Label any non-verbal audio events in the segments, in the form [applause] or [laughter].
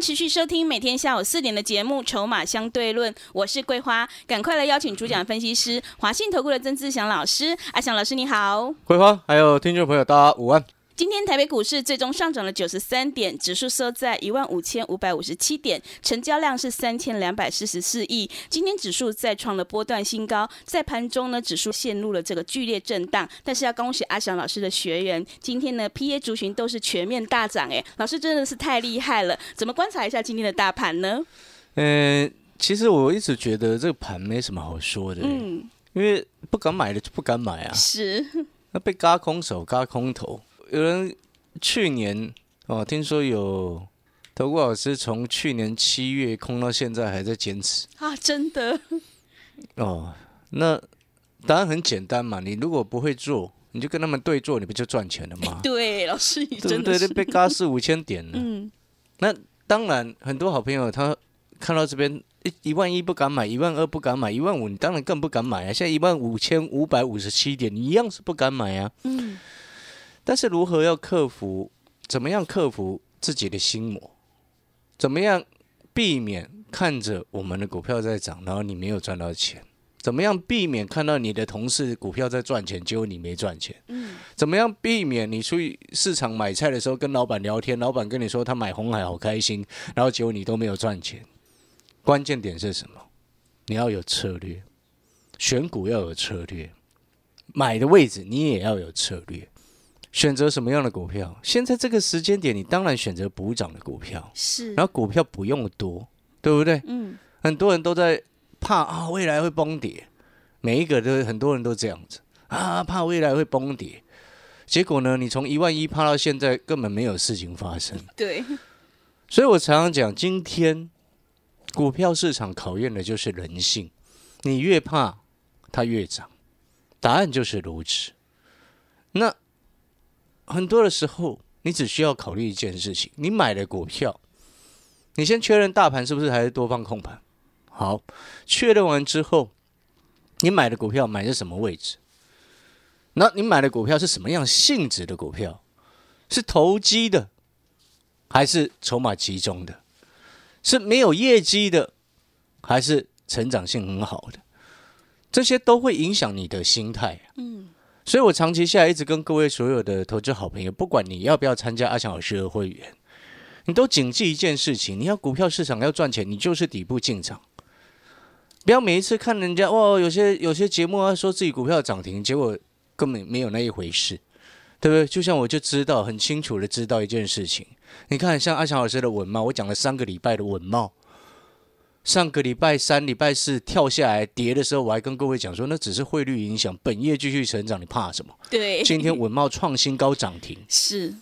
持续收听每天下午四点的节目《筹码相对论》，我是桂花，赶快来邀请主讲分析师华信投顾的曾志祥老师。阿祥老师你好，桂花还有听众朋友，大家午安。今天台北股市最终上涨了九十三点，指数收在一万五千五百五十七点，成交量是三千两百四十四亿。今天指数再创了波段新高，在盘中呢，指数陷入了这个剧烈震荡。但是要恭喜阿翔老师的学员，今天呢，P A 族群都是全面大涨，哎，老师真的是太厉害了。怎么观察一下今天的大盘呢？嗯，其实我一直觉得这个盘没什么好说的，嗯，因为不敢买的就不敢买啊，是，那被嘎空手、嘎空头。有人去年哦，听说有投顾老师从去年七月空到现在还在坚持啊，真的哦。那答案很简单嘛，你如果不会做，你就跟他们对做，你不就赚钱了吗？[laughs] 对，老师，你真的被嘎四五千点了。嗯，那当然，很多好朋友他看到这边一一万一不敢买，一万二不敢买，一万五你当然更不敢买啊。现在一万五千五百五十七点，你一样是不敢买啊。嗯。但是如何要克服？怎么样克服自己的心魔？怎么样避免看着我们的股票在涨，然后你没有赚到钱？怎么样避免看到你的同事股票在赚钱，结果你没赚钱？嗯。怎么样避免你出去市场买菜的时候跟老板聊天，老板跟你说他买红海好开心，然后结果你都没有赚钱？关键点是什么？你要有策略，选股要有策略，买的位置你也要有策略。选择什么样的股票？现在这个时间点，你当然选择补涨的股票。是，然后股票不用多，对不对？嗯。很多人都在怕啊，未来会崩跌。每一个都很多人都这样子啊，怕未来会崩跌。结果呢，你从一万一怕到现在，根本没有事情发生。对。所以我常常讲，今天股票市场考验的就是人性。你越怕，它越涨。答案就是如此。那。很多的时候，你只需要考虑一件事情：你买的股票，你先确认大盘是不是还是多方控盘。好，确认完之后，你买的股票买在什么位置？那你买的股票是什么样性质的股票？是投机的，还是筹码集中的？是没有业绩的，还是成长性很好的？这些都会影响你的心态。嗯。所以，我长期下来一直跟各位所有的投资好朋友，不管你要不要参加阿强老师的会员，你都谨记一件事情：你要股票市场要赚钱，你就是底部进场。不要每一次看人家哇，有些有些节目啊，说自己股票涨停，结果根本没有那一回事，对不对？就像我就知道很清楚的知道一件事情，你看像阿强老师的文茂，我讲了三个礼拜的文茂。上个礼拜三、礼拜四跳下来跌的时候，我还跟各位讲说，那只是汇率影响，本业继续成长，你怕什么？对，今天稳茂创新高涨停，是，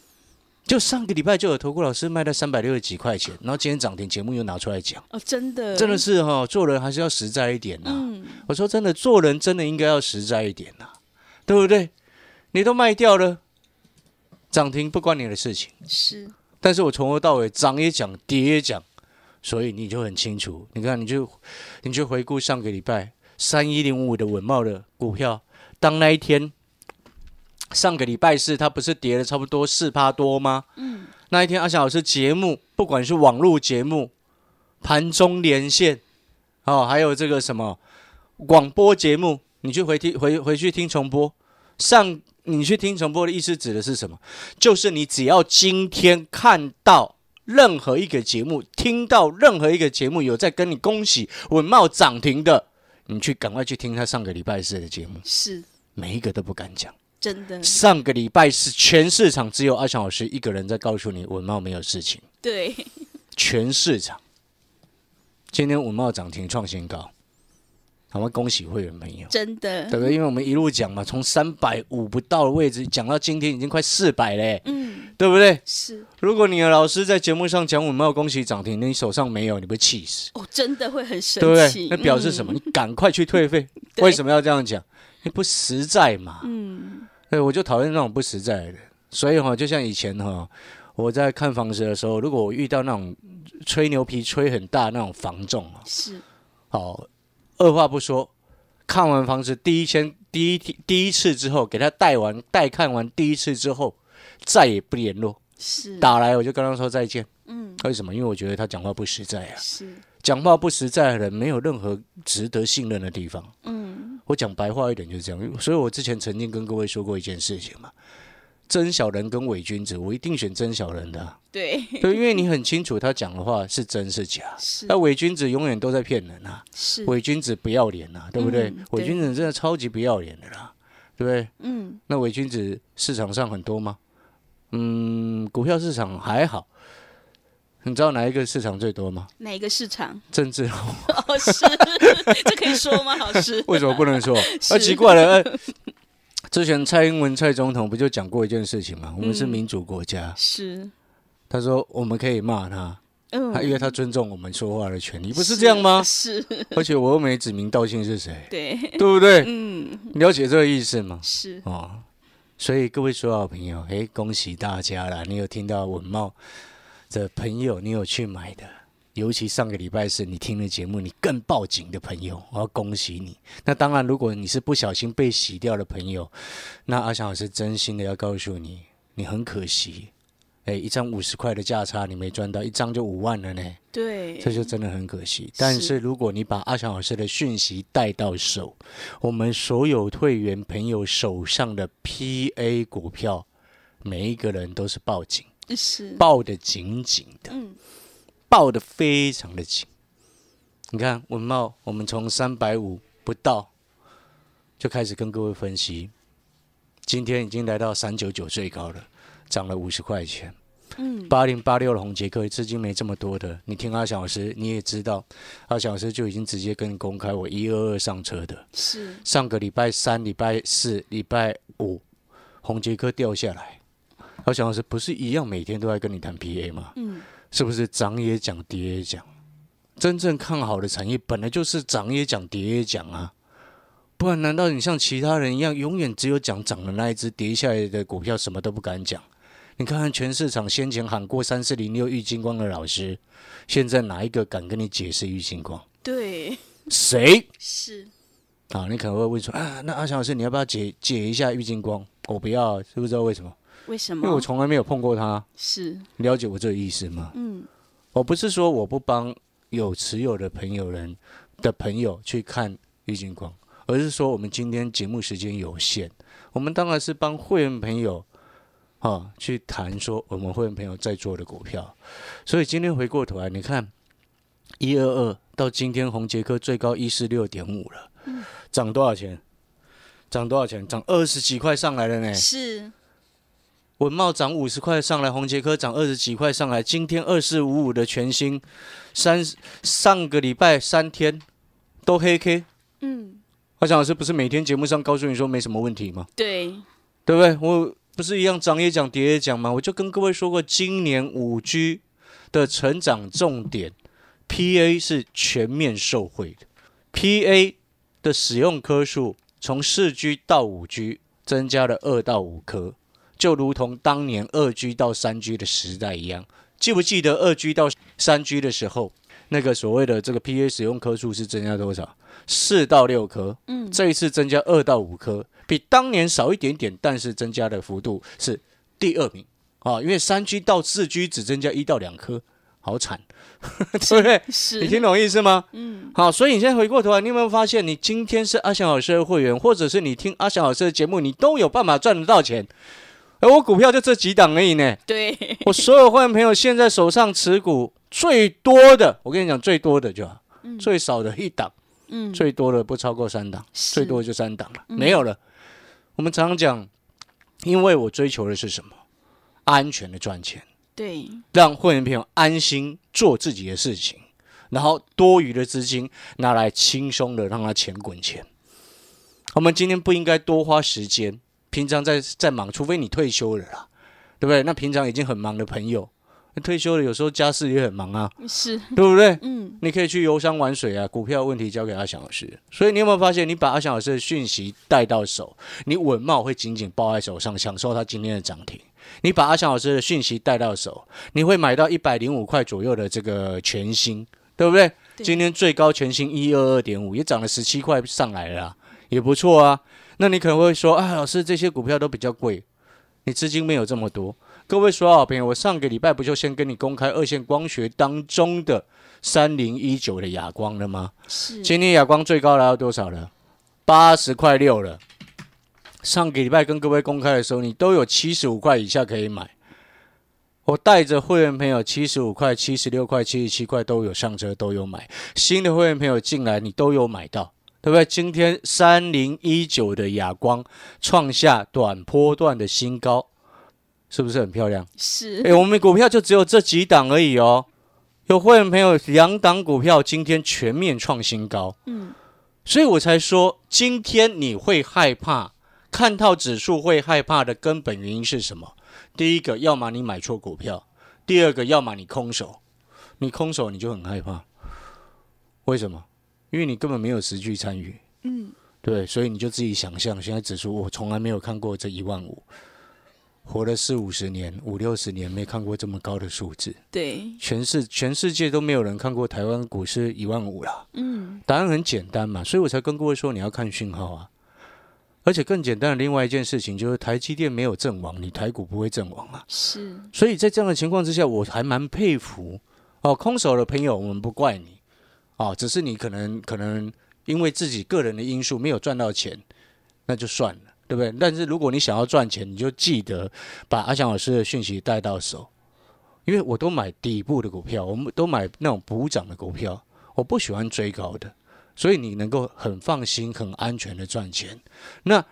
就上个礼拜就有投顾老师卖到三百六十几块钱，然后今天涨停，节目又拿出来讲，哦，真的，真的是哈，做人还是要实在一点呐。嗯，我说真的，做人真的应该要实在一点呐，对不对？你都卖掉了，涨停不关你的事情，是，但是我从头到尾涨也讲，跌也讲。所以你就很清楚，你看，你就你就回顾上个礼拜三一零五的稳茂的股票，当那一天上个礼拜四，它不是跌了差不多四趴多吗？嗯，那一天阿翔老师节目，不管是网络节目、盘中连线，哦，还有这个什么广播节目，你去回听回回去听重播。上你去听重播的意思指的是什么？就是你只要今天看到。任何一个节目，听到任何一个节目有在跟你恭喜稳茂涨停的，你去赶快去听他上个礼拜四的节目，是。每一个都不敢讲，真的。上个礼拜是全市场只有阿翔老师一个人在告诉你稳茂没有事情，对，全市场。今天稳茂涨停创新高，好吗？恭喜会员朋友，真的对，不对？因为我们一路讲嘛，从三百五不到的位置讲到今天已经快四百嘞，嗯，对不对？是如果你的老师在节目上讲我们要恭喜涨停，你手上没有，你会气死，哦，真的会很生对不对气。？那表示什么？嗯？你赶快去退费。[laughs] 为什么要这样讲？你不实在嘛。嗯，对，我就讨厌那种不实在的人。所以哈，就像以前哈，我在看房子的时候，如果我遇到那种吹牛皮吹很大那种房仲啊，是好，二话不说，看完房子第一天第一天第一次之后，给他带完带看完第一次之后，再也不联络，是，打来我就跟他说再见。嗯，为什么？因为我觉得他讲话不实在啊，是，讲话不实在的人没有任何值得信任的地方。嗯，我讲白话一点就是这样，所以我之前曾经跟各位说过一件事情嘛，真小人跟伪君子，我一定选真小人的啊、对，[laughs] 对，因为你很清楚他讲的话是真是假，是那伪君子永远都在骗人啊，是，伪君子不要脸啊，对不对嗯？伪对君子真的超级不要脸的啦，对不对？嗯，那伪君子市场上很多吗？嗯，股票市场还好。你知道哪一个市场最多吗？哪一个市场？政治 [laughs] 哦，是，[laughs] 这可以说吗，老师？为什么不能说？是啊，奇怪了，呃之前蔡英文蔡总统不就讲过一件事情吗？我们是嗯民主国家，是，他说我们可以骂他，嗯他因为他尊重我们说话的权利，不是这样吗？是，而且我又没指名道姓是谁，对，对不对？嗯，了解这个意思吗？是，哦，所以各位所有朋友，哎，恭喜大家啦！你有听到文茂的朋友，你有去买的，尤其上个礼拜是你听了节目，你更报警的朋友，我要恭喜你。那当然，如果你是不小心被洗掉的朋友，那阿翔老师真心的要告诉你，你很可惜。哎，一张五十块的价差你没赚到，一张就五万了呢，对，这就真的很可惜。但是是如果你把阿翔老师的讯息带到手，我们所有会员朋友手上的 PA 股票，每一个人都是报警，是，抱得紧紧的，嗯，抱得非常的紧。你看文茂，我们从三百五不到就开始跟各位分析，今天已经来到三九九最高了，涨了五十块钱。嗯，八零八六的红杰克资金没这么多的，你听阿小老师你也知道，阿小老师就已经直接跟你公开我一二二上车的。是，上个礼拜三、礼拜四、礼拜五，红杰克掉下来，阿小老师不是一样每天都在跟你谈 PA 吗？嗯，是不是涨也讲，跌也讲？真正看好的产业本来就是涨也讲，跌也讲啊，不然难道你像其他人一样，永远只有讲涨的那一只，跌下来的股票什么都不敢讲？你看看全市场先前喊过三四零六玉金光的老师，现在哪一个敢跟你解释玉金光？对，谁？是，啊，你可能会问说啊，那阿强老师，你要不要解解一下玉金光？我不要，知不知道为什么？为什么？因为我从来没有碰过他，是，了解我这个意思吗？嗯，我不是说我不帮有持有的朋友人的朋友去看郁金光，而是说我们今天节目时间有限，我们当然是帮会员朋友啊去谈说我们会员朋友在做的股票。所以今天回过头来，你看一二二到今天红杰科最高一四六点五了，涨多少钱？涨多少钱？涨二十几块上来了呢。是，文茂涨五十块上来，红杰科涨二十几块上来，今天二四五五的全新，三上个礼拜三天都黑 K。嗯，阿强老师不是每天节目上告诉你说没什么问题吗？对，对不对？我不是一样涨也讲跌也讲吗？我就跟各位说过，今年五 G 的成长重点，PA 是全面受惠的，PA 的使用颗数从四 G 到五 G 增加了二到五颗，就如同当年二 G 到三 G 的时代一样。记不记得二 G 到三 G 的时候，那个所谓的这个 PA 使用颗数是增加多少？四到六颗。嗯，这一次增加二到五颗，比当年少一点点，但是增加的幅度是第二名啊。因为三 G 到四 G 只增加一到两颗，好惨，[laughs] 对不对？是，你听懂意思吗？嗯，好，所以你现在回过头来，你有没有发现，你今天是阿翔老师的会员，或者是你听阿翔老师的节目，你都有办法赚得到钱。而我股票就这几档而已呢。对，我所有会员朋友现在手上持股最多的，我跟你讲，最多的就好，最少的一档，嗯，最多的不超过三档，最多就三档了，没有了。我们常常讲，因为我追求的是什么？安全的赚钱，对，让会员朋友安心做自己的事情，然后多余的资金拿来轻松的让他钱滚钱。我们今天不应该多花时间，平常在在忙，除非你退休了啦，对不对？那平常已经很忙的朋友，退休了有时候家事也很忙啊，是，对不对？嗯，你可以去游山玩水啊，股票问题交给阿翔老师。所以你有没有发现，你把阿翔老师的讯息带到手，你稳茂会紧紧抱在手上，享受他今天的涨停。你把阿翔老师的讯息带到手，你会买到一百零五块左右的这个全新，对不对？对今天最高全新一二二点五，也涨了十七块上来了啊，也不错啊。那你可能会说，啊，老师这些股票都比较贵，你资金没有这么多。各位所有好朋友，我上个礼拜不就先跟你公开二线光学当中的三零一九的哑光了吗？是，今天哑光最高来到多少了？八十块六了。上个礼拜跟各位公开的时候，你都有七十五块以下可以买。我带着会员朋友七十五块、七十六块、七十七块都有上车，都有买。新的会员朋友进来，你都有买到，对不对？今天三零一九的亚光创下短波段的新高，是不是很漂亮？是，哎、我们股票就只有这几档而已哦。有会员朋友两档股票今天全面创新高，嗯，所以我才说今天你会害怕，看到指数会害怕的根本原因是什么？第一个，要么你买错股票；第二个，要么你空手。你空手你就很害怕，为什么？因为你根本没有实际参与，嗯，对，所以你就自己想象，现在指数我从来没有看过这一万五，活了四五十年、五六十年，没看过这么高的数字。对，全世全世界都没有人看过台湾股市一万五啦。嗯，答案很简单嘛，所以我才跟各位说你要看讯号啊。而且更简单的另外一件事情就是台积电没有阵亡，你台股不会阵亡啊。是，所以在这样的情况之下，我还蛮佩服哦，空手的朋友，我们不怪你哦，只是你可能可能因为自己个人的因素没有赚到钱，那就算了，对不对？但是如果你想要赚钱，你就记得把阿翔老师的讯息带到手，因为我都买底部的股票，我们都买那种补涨的股票，我不喜欢追高的，所以你能够很放心、很安全的赚钱。那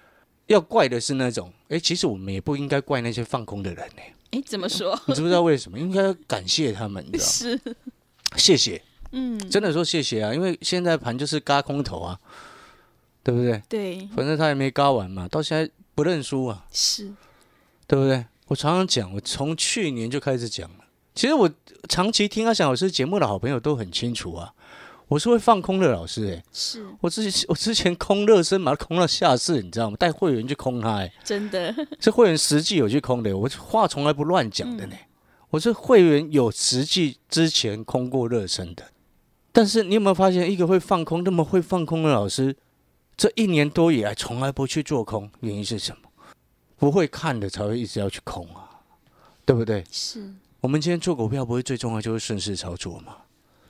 要怪的是那种，哎，其实我们也不应该怪那些放空的人呢、哎，怎么说？你知不知道为什么？应该感谢他们，你知道吗？[laughs] 是，谢谢，嗯，真的说谢谢啊，因为现在盘就是嘎空头啊，对不对？对，反正他也没嘎完嘛，到现在不认输啊，是，对不对？我常常讲，我从去年就开始讲了。其实我长期听阿翔老师节目的好朋友都很清楚啊，我是会放空的老师诶、是，我之前我之前空热身把它空到下次，你知道吗？带会员去空它、欸，真的，这会员实际有去空的，我话从来不乱讲的呢。我是会员有实际之前空过热身的，但是你有没有发现，一个会放空那么会放空的老师，这一年多以来从来不去做空，原因是什么？不会看的才会一直要去空啊，对不对？是，我们今天做股票，不会最重要就是顺势操作嘛？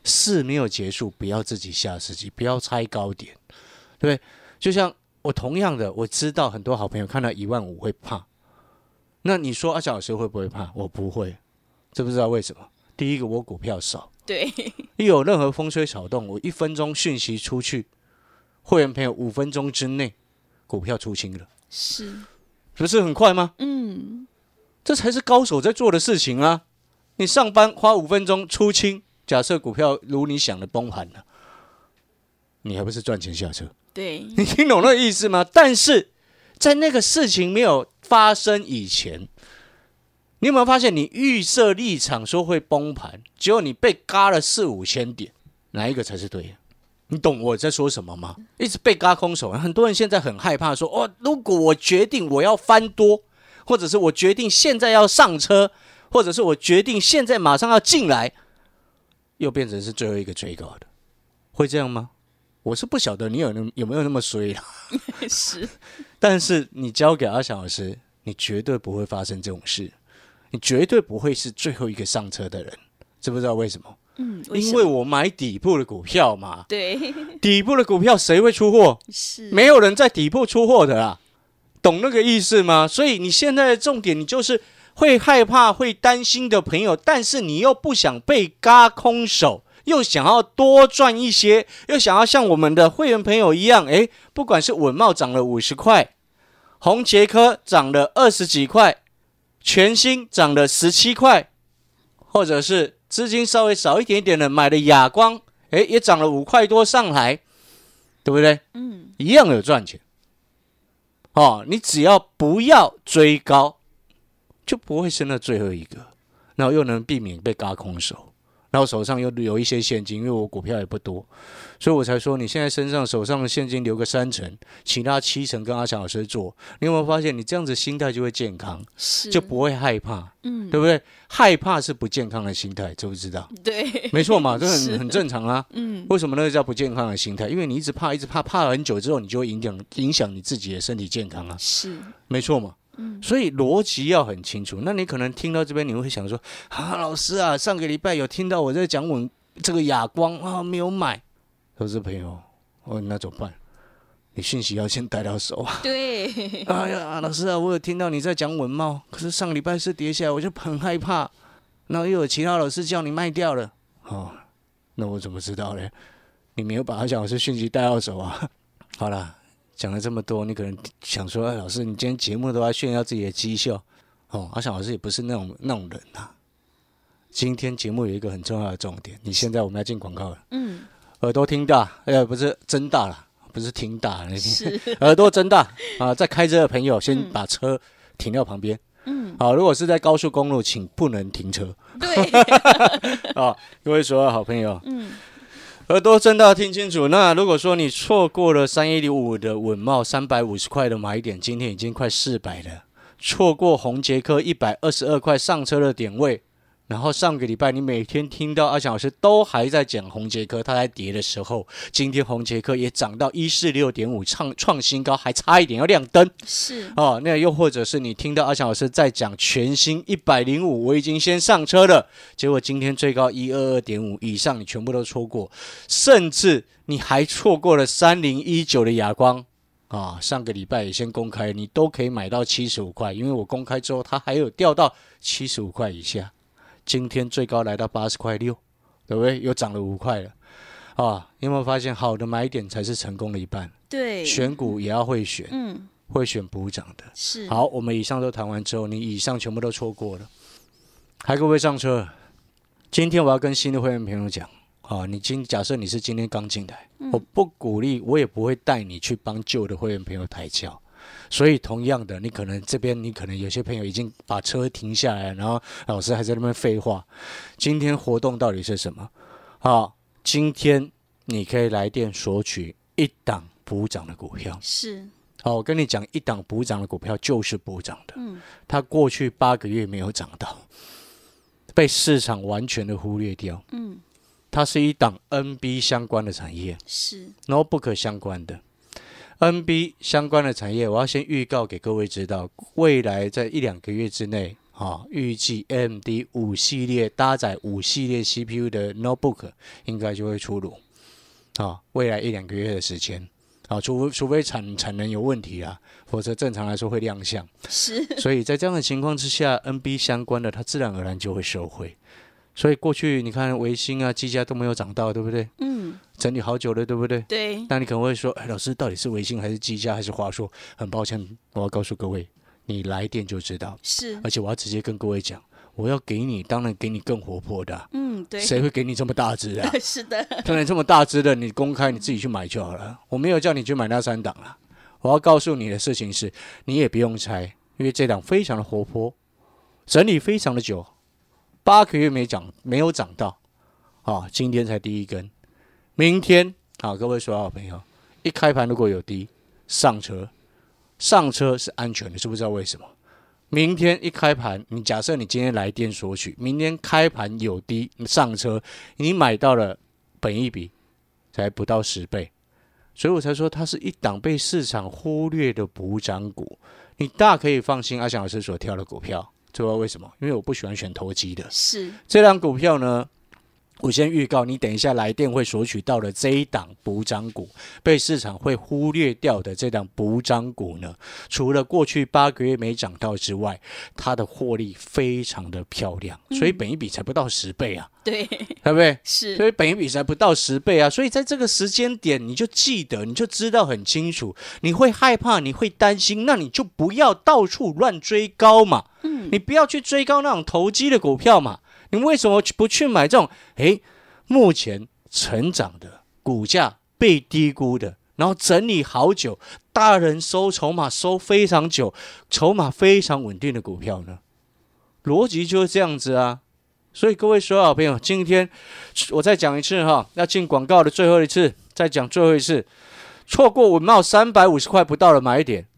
事没有结束，不要自己吓自己，不要猜高点，对不对？就像我同样的，我知道很多好朋友看到一万五会怕，那你说阿小老师会不会怕？我不会，知不知道为什么？第一个，我股票少，对，一有任何风吹草动，我一分钟讯息出去，会员朋友五分钟之内股票出清了，是，不是很快吗？嗯，这才是高手在做的事情啊！你上班花五分钟出清，假设股票如你想的崩盘了，你还不是赚钱下车？对，你听懂那个意思吗？但是在那个事情没有发生以前，你有没有发现，你预设立场说会崩盘，结果你被嘎了四五千点，哪一个才是对的？你懂我在说什么吗？一直被嘎空手，很多人现在很害怕说，哦，如果我决定我要翻多，或者是我决定现在要上车，或者是我决定现在马上要进来，又变成是最后一个追高的，会这样吗？我是不晓得你有那有没有那么衰啦，[laughs] 是，[laughs] 但是你交给阿翔老师，你绝对不会发生这种事，你绝对不会是最后一个上车的人，知不知道为什么？嗯，因为我买底部的股票嘛，对，[laughs] 底部的股票谁会出货？是，没有人在底部出货的啦，懂那个意思吗？所以你现在的重点，你就是会害怕、会担心的朋友，但是你又不想被嘎空手，又想要多赚一些，又想要像我们的会员朋友一样，诶，不管是稳茂涨了五十块，红杰科涨了二十几块，全新涨了十七块，或者是资金稍微少一点点的买的哑光，哎，也涨了五块多上来，对不对？嗯，一样有赚钱。哦，你只要不要追高，就不会升到最后一个，然后又能避免被嘎空手。然后手上又有一些现金，因为我股票也不多，所以我才说你现在身上手上的现金留个三成，其他七成跟阿强老师做。你有没有发现，你这样子心态就会健康，就不会害怕，嗯，对不对？害怕是不健康的心态，知不知道？对，没错嘛，这 [laughs] 是很很正常啊。嗯，为什么那个叫不健康的心态？因为你一直怕，一直怕，怕了很久之后，你就会影响影响你自己的身体健康啊。是，没错嘛。嗯所以逻辑要很清楚。那你可能听到这边，你会想说：啊，老师啊，上个礼拜有听到我在讲稳这个哑光啊，没有买。投资朋友，哦，那怎么办？你讯息要先带到手啊。对，[laughs] 哎呀，老师啊，我有听到你在讲文茂，可是上礼拜是跌下来，我就很害怕。然后又有其他老师叫你卖掉了，哦，那我怎么知道嘞？你没有把阿翔老师讯息带到手啊？[laughs] 好了，讲了这么多，你可能想说，哎，老师，你今天节目都在炫耀自己的绩效，哦，阿翔老师也不是那种那种人呐、今天节目有一个很重要的重点，你现在我们要进广告了，嗯，耳朵听大，哎，不是睁大了，不是听大，[laughs] 耳朵睁大啊！在开车的朋友，先把车停到旁边。嗯，好，如果是在高速公路，请不能停车。对，[laughs] 啊！各位所有好朋友，嗯，耳朵真的要听清楚。那如果说你错过了三一零五的稳茂三百五十块的买点，今天已经快四百了；错过红杰科一百二十二块上车的点位，然后上个礼拜你每天听到阿强老师都还在讲红杰科，它在跌的时候，今天红杰科也涨到一四六点五，创创新高，还差一点要亮灯。是，哦，那又或者是你听到阿强老师在讲全新一百零五，我已经先上车了，结果今天最高一二二点五以上，你全部都错过，甚至你还错过了三零一九的哑光。啊，上个礼拜也先公开，你都可以买到七十五块，因为我公开之后它还有掉到七十五块以下，今天最高来到八十块六，对不对？又涨了五块了。啊，你有没有发现好的买点才是成功的一半？对，选股也要会选，嗯，会选补涨的。是，好，我们以上都谈完之后，你以上全部都错过了，还可不可上车？今天我要跟新的会员朋友讲，啊，你今假设你是今天刚进来，我不鼓励，我也不会带你去帮旧的会员朋友抬轿。所以同样的，你可能这边你可能有些朋友已经把车停下来，然后老师还在那边废话。今天活动到底是什么？好，今天你可以来电索取一档补涨的股票。是，好，我跟你讲，一档补涨的股票就是补涨的，嗯，它过去八个月没有涨到，被市场完全的忽略掉。嗯，它是一档 NB 相关的产业是，，notebook 相关的 NB 相关的产业，我要先预告给各位知道，未来在一两个月之内。啊，预计 AMD 五系列搭载五系列 CPU 的 notebook 应该就会出炉。啊，未来一两个月的时间，啊，除非除非产产能有问题啊，否则正常来说会亮相。是，所以在这样的情况之下，NB 相关的它自然而然就会受惠。所以过去你看维新啊、技嘉都没有涨到，对不对？嗯，整理好久了，对不对？对，那你可能会说，哎，老师到底是维新还是技嘉还是华硕？很抱歉，我要告诉各位，你来电就知道。是，而且我要直接跟各位讲，我要给你，当然给你更活泼的啊、嗯，对，谁会给你这么大只啊？[laughs] 是的，当然这么大只的，你公开你自己去买就好了。我没有叫你去买那三档啊。我要告诉你的事情是，你也不用猜，因为这档非常的活泼，整理非常的久，八个月没涨，没有涨到，啊，今天才第一根，明天啊，各位所有好朋友，一开盘如果有低，上车，上车是安全的，知不知道为什么？明天一开盘，你假设你今天来电索取，明天开盘有低你上车，你买到了本一笔才不到十倍，所以我才说它是一档被市场忽略的补涨股，你大可以放心阿翔老师所挑的股票，知道为什么？因为我不喜欢选投机的，是，这档股票呢，我先预告，你等一下来电会索取到的这一档补涨股，被市场会忽略掉的这档补涨股呢，除了过去八个月没涨到之外，它的获利非常的漂亮，所以本一比才不到十倍啊，对，对不对？是，所以本一比才不到十倍啊，所以在这个时间点，你就记得，你就知道很清楚，你会害怕，你会担心，那你就不要到处乱追高嘛，嗯，你不要去追高那种投机的股票嘛，你为什么不去买这种？诶，目前成长的，股价被低估的，然后整理好久，大人收筹码收非常久，筹码非常稳定的股票呢？逻辑就是这样子啊。所以各位所有好朋友，今天我再讲一次哈，要进广告的最后一次，再讲最后一次，错过文茂三百五十块不到的买点，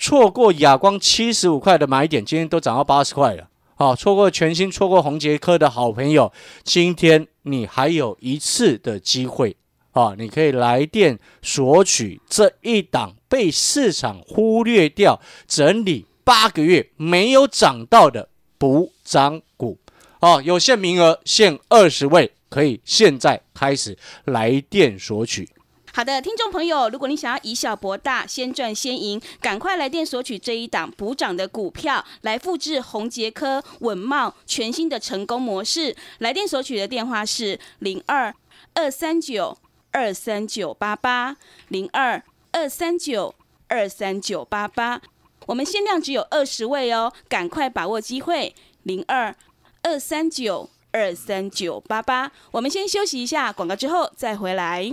错过亚光七十五块的买点，今天都涨到八十块了。好，错过全新、错过红杰科的好朋友，今天你还有一次的机会啊！你可以来电索取这一档被市场忽略掉、整理八个月没有涨到的补涨股。哦，有限名额，限二十位，可以现在开始来电索取。好的，听众朋友，如果你想要以小博大，先赚先赢，赶快来电索取这一档补涨的股票，来复制宏杰科、稳茂全新的成功模式。来电索取的电话是零二二三九二三九八八零二二三九二三九八八。我们限量只有二十位哦，赶快把握机会，零二。二三九二三九八八，我们先休息一下广告，之后再回来。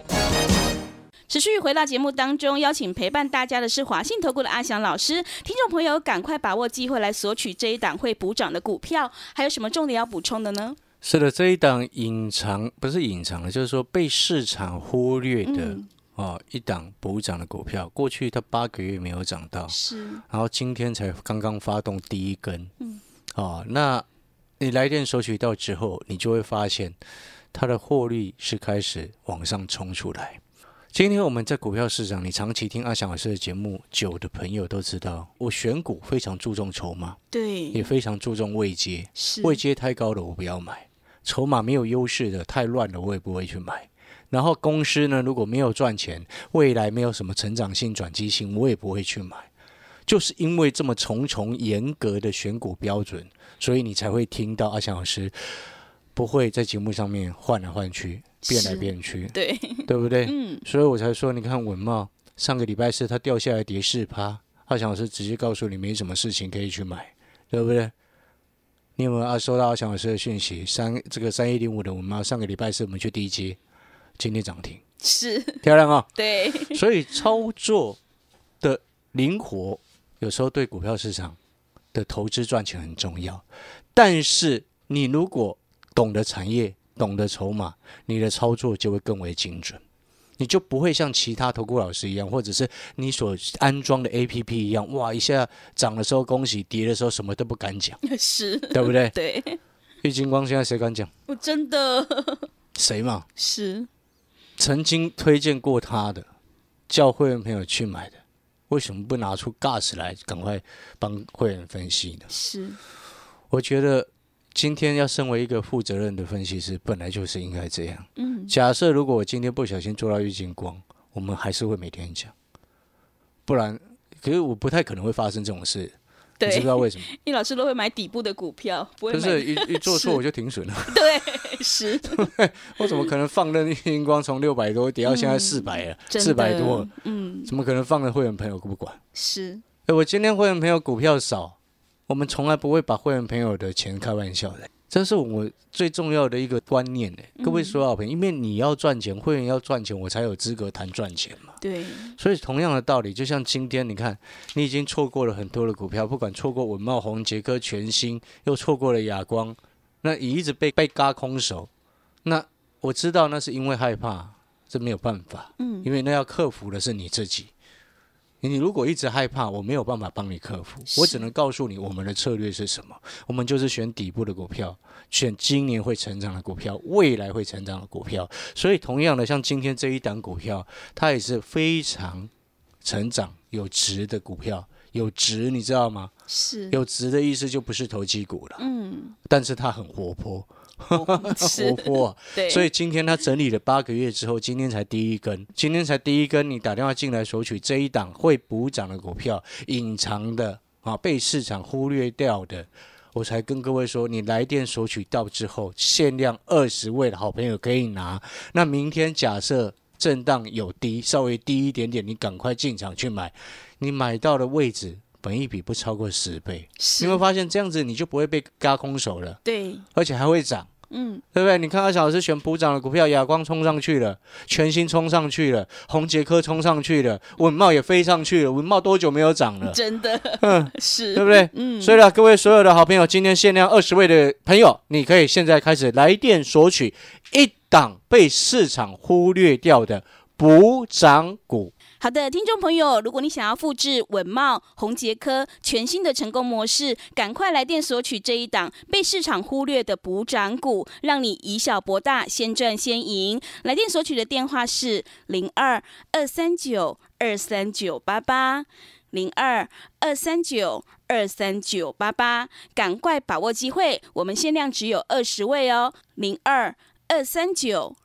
持续回到节目当中，邀请陪伴大家的是华信投顾的阿翔老师。听众朋友，赶快把握机会来索取这一档会补涨的股票。还有什么重点要补充的呢？是的，这一档隐藏不是隐藏的，就是说被市场忽略的哦，一档补涨的股票。过去它八个月没有涨到，是，然后今天才刚刚发动第一根，嗯，哦，那。你来电索取到之后，你就会发现它的获利是开始往上冲出来。今天我们在股票市场，你长期听阿翔老师的节目久的朋友都知道，我选股非常注重筹码，对，也非常注重位阶。是位阶太高的我不要买，筹码没有优势的太乱了我也不会去买。然后公司呢如果没有赚钱，未来没有什么成长性、转机性，我也不会去买。就是因为这么重重严格的选股标准。所以你才会听到阿翔老师不会在节目上面换来换去、变来变去，对 [laughs] 对不对？嗯，所以我才说，你看文茂上个礼拜四它掉下来跌四趴，阿翔老师直接告诉你没什么事情可以去买，对不对？你有没有啊？收到阿翔老师的讯息？三这个三一零五的文茂上个礼拜四我们去低接，今天涨停，是漂亮啊！[laughs] 对，所以操作的灵活，有时候对股票市场。的投资赚钱很重要，但是你如果懂得产业、懂得筹码，你的操作就会更为精准，你就不会像其他投顾老师一样，或者是你所安装的 A P P 一样，哇，一下涨的时候恭喜，跌的时候什么都不敢讲，是对不对？对，郁金光现在谁敢讲？我真的谁嘛？是曾经推荐过他的，叫会员朋友去买的。为什么不拿出 gas 来，赶快帮会员分析呢？是，我觉得今天要身为一个负责任的分析师，本来就是应该这样。嗯，假设如果我今天不小心做到郁金光，我们还是会每天讲，不然，可是我不太可能会发生这种事。你知不知道为什么？[laughs] 易老师都会买底部的股票，不会就是一 [laughs] 一做错我就停损了。[laughs] 对，是。我怎么可能放任星光从六百多跌到现在四百了？四百多，嗯，怎么可能放任会员朋友不管？是。哎，我今天会员朋友股票少，我们从来不会把会员朋友的钱开玩笑的。这是我最重要的一个观念呢，各位所有朋友，因为你要赚钱，会员要赚钱，我才有资格谈赚钱嘛。对。所以同样的道理，就像今天你看，你已经错过了很多的股票，不管错过文茂、红杰科、全新，又错过了亚光，那你一直被被嘎空手，那我知道那是因为害怕，这没有办法。嗯。因为那要克服的是你自己。你如果一直害怕，我没有办法帮你克服，我只能告诉你我们的策略是什么。我们就是选底部的股票，选今年会成长的股票，未来会成长的股票。所以，同样的，像今天这一档股票，它也是非常成长有值的股票，有值，你知道吗？是有值的意思就不是投机股了。嗯，但是它很活泼。是 [laughs] 活泼。[laughs] 对，所以今天他整理了八个月之后，今天才第一根，今天才第一根，你打电话进来索取这一档会补涨的股票，隐藏的啊，被市场忽略掉的。我才跟各位说，你来电索取到之后，限量二十位的好朋友可以拿。那明天假设震荡有低，稍微低一点点，你赶快进场去买。你买到的位置，本一比不超过十倍，是你会发现这样子你就不会被嘎空手了，对，而且还会涨。嗯，对不对？你看阿小老师选补涨的股票，亚光冲上去了，全新冲上去了，红杰科冲上去了，文茂也飞上去了。文茂多久没有涨了？真的嗯，是，对不对？嗯，所以呢，各位所有的好朋友，今天限量二十位的朋友，你可以现在开始来电索取一档被市场忽略掉的补涨股。好的，听众朋友，如果你想要复制稳茂、宏杰科全新的成功模式，赶快来电索取这一档被市场忽略的补涨股，让你以小博大，先赚先赢。来电索取的电话是零二二三九二三九八八零二二三九二三九八八，赶快把握机会，我们限量只有二十位哦，零二二三九。